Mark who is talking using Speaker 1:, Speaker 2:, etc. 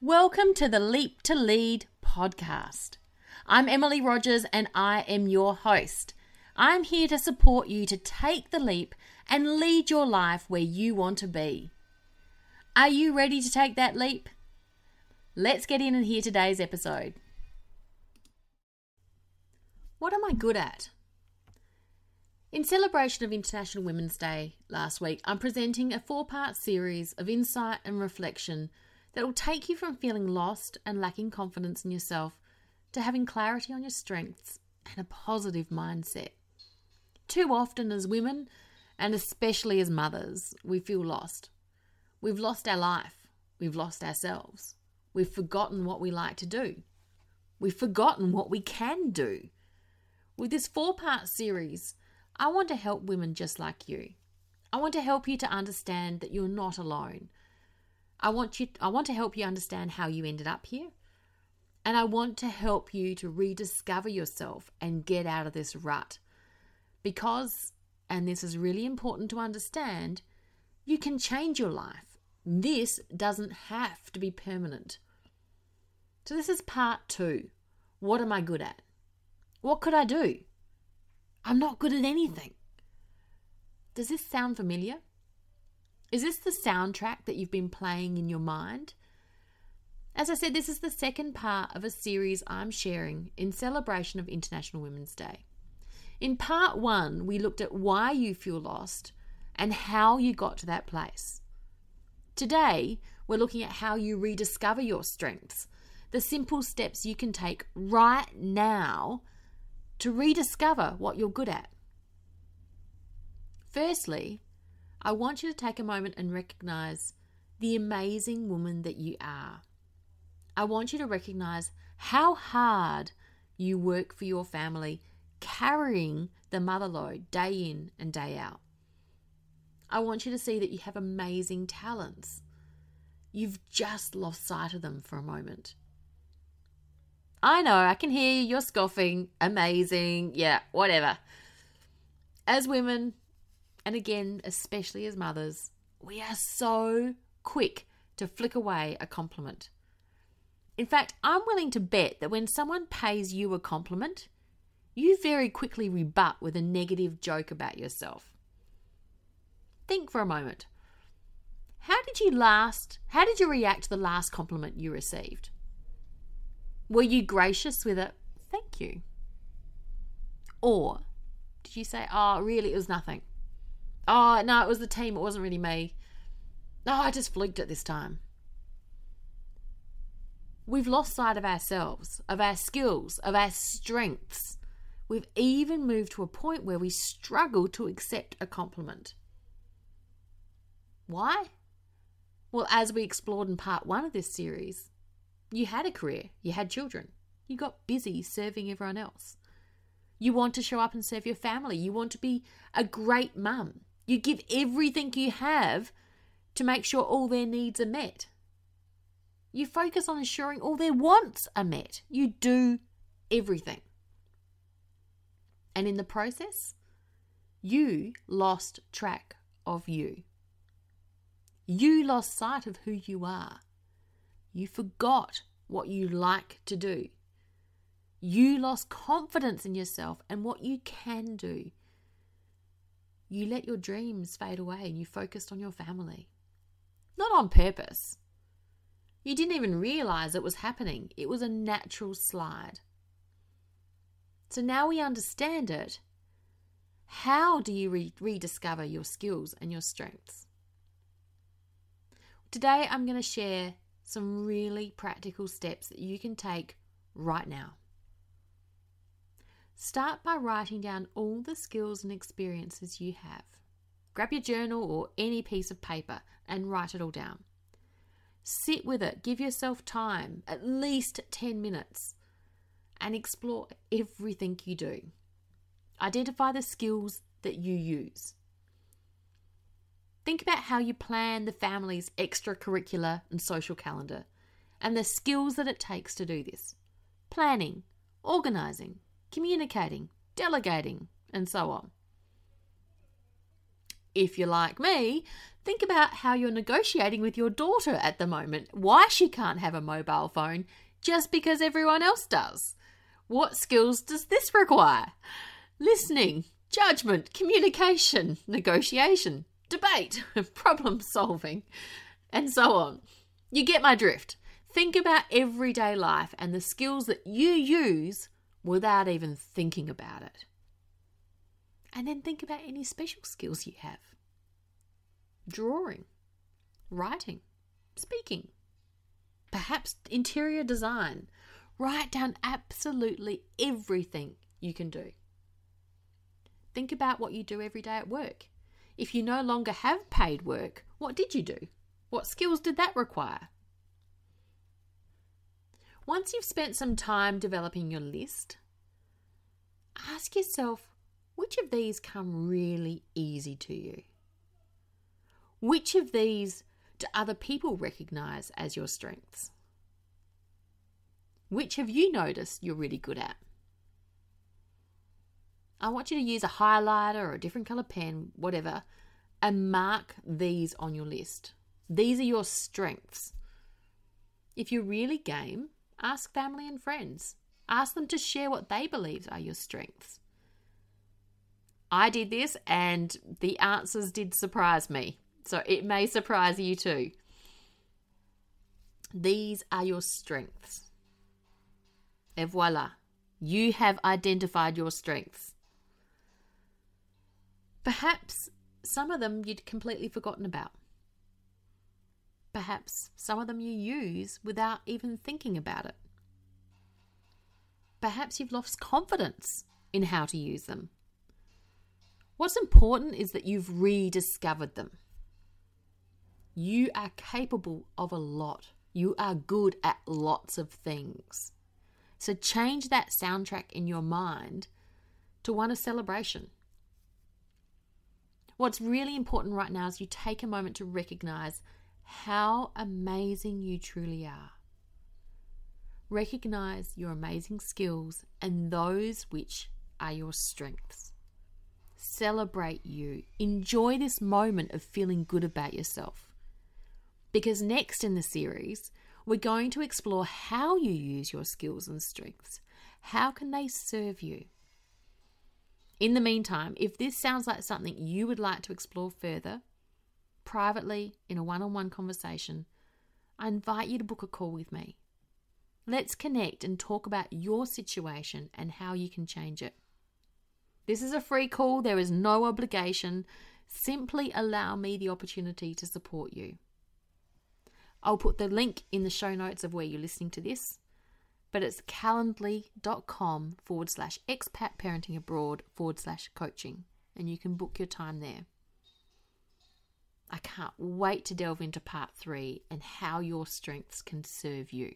Speaker 1: Welcome to the Leap to Lead podcast. I'm Emily Rogers and I am your host. I'm here to support you to take the leap and lead your life where you want to be. Are you ready to take that leap? Let's get in and hear today's episode. What am I good at? In celebration of International Women's Day last week, I'm presenting a four part series of insight and reflection that will take you from feeling lost and lacking confidence in yourself to having clarity on your strengths and a positive mindset. Too often, as women, and especially as mothers, we feel lost. We've lost our life, we've lost ourselves, we've forgotten what we like to do, we've forgotten what we can do. With this four part series, I want to help women just like you. I want to help you to understand that you're not alone. I want you I want to help you understand how you ended up here. And I want to help you to rediscover yourself and get out of this rut. Because and this is really important to understand, you can change your life. This doesn't have to be permanent. So this is part 2. What am I good at? What could I do? I'm not good at anything. Does this sound familiar? Is this the soundtrack that you've been playing in your mind? As I said, this is the second part of a series I'm sharing in celebration of International Women's Day. In part one, we looked at why you feel lost and how you got to that place. Today, we're looking at how you rediscover your strengths, the simple steps you can take right now to rediscover what you're good at. Firstly, I want you to take a moment and recognize the amazing woman that you are. I want you to recognize how hard you work for your family, carrying the mother load day in and day out. I want you to see that you have amazing talents. You've just lost sight of them for a moment. I know, I can hear you, you're scoffing. Amazing. Yeah, whatever. As women, and again, especially as mothers, we are so quick to flick away a compliment. In fact, I'm willing to bet that when someone pays you a compliment, you very quickly rebut with a negative joke about yourself. Think for a moment. How did you last how did you react to the last compliment you received? Were you gracious with it? Thank you. Or did you say, oh, really, it was nothing? Oh, no, it was the team. It wasn't really me. No, I just fluked it this time. We've lost sight of ourselves, of our skills, of our strengths. We've even moved to a point where we struggle to accept a compliment. Why? Well, as we explored in part one of this series, you had a career, you had children, you got busy serving everyone else. You want to show up and serve your family, you want to be a great mum. You give everything you have to make sure all their needs are met. You focus on ensuring all their wants are met. You do everything. And in the process, you lost track of you. You lost sight of who you are. You forgot what you like to do. You lost confidence in yourself and what you can do. You let your dreams fade away and you focused on your family. Not on purpose. You didn't even realize it was happening, it was a natural slide. So now we understand it. How do you re- rediscover your skills and your strengths? Today, I'm going to share some really practical steps that you can take right now. Start by writing down all the skills and experiences you have. Grab your journal or any piece of paper and write it all down. Sit with it, give yourself time, at least 10 minutes, and explore everything you do. Identify the skills that you use. Think about how you plan the family's extracurricular and social calendar and the skills that it takes to do this planning, organising, communicating, delegating, and so on. if you're like me, think about how you're negotiating with your daughter at the moment, why she can't have a mobile phone just because everyone else does. What skills does this require? Listening, judgment, communication, negotiation, debate, problem solving, and so on. You get my drift. Think about everyday life and the skills that you use without even thinking about it. And then think about any special skills you have drawing, writing, speaking, perhaps interior design. Write down absolutely everything you can do. Think about what you do every day at work. If you no longer have paid work, what did you do? What skills did that require? Once you've spent some time developing your list, ask yourself which of these come really easy to you? Which of these do other people recognize as your strengths? Which have you noticed you're really good at? I want you to use a highlighter or a different color pen, whatever, and mark these on your list. These are your strengths. If you're really game, ask family and friends. Ask them to share what they believe are your strengths. I did this and the answers did surprise me. So it may surprise you too. These are your strengths. Et voila, you have identified your strengths. Perhaps some of them you'd completely forgotten about. Perhaps some of them you use without even thinking about it. Perhaps you've lost confidence in how to use them. What's important is that you've rediscovered them. You are capable of a lot. You are good at lots of things. So change that soundtrack in your mind to one of celebration. What's really important right now is you take a moment to recognize how amazing you truly are. Recognize your amazing skills and those which are your strengths. Celebrate you. Enjoy this moment of feeling good about yourself. Because next in the series, we're going to explore how you use your skills and strengths. How can they serve you? In the meantime, if this sounds like something you would like to explore further, privately in a one on one conversation, I invite you to book a call with me. Let's connect and talk about your situation and how you can change it. This is a free call, there is no obligation. Simply allow me the opportunity to support you. I'll put the link in the show notes of where you're listening to this, but it's calendly.com forward slash expat parenting abroad forward slash coaching, and you can book your time there. I can't wait to delve into part three and how your strengths can serve you.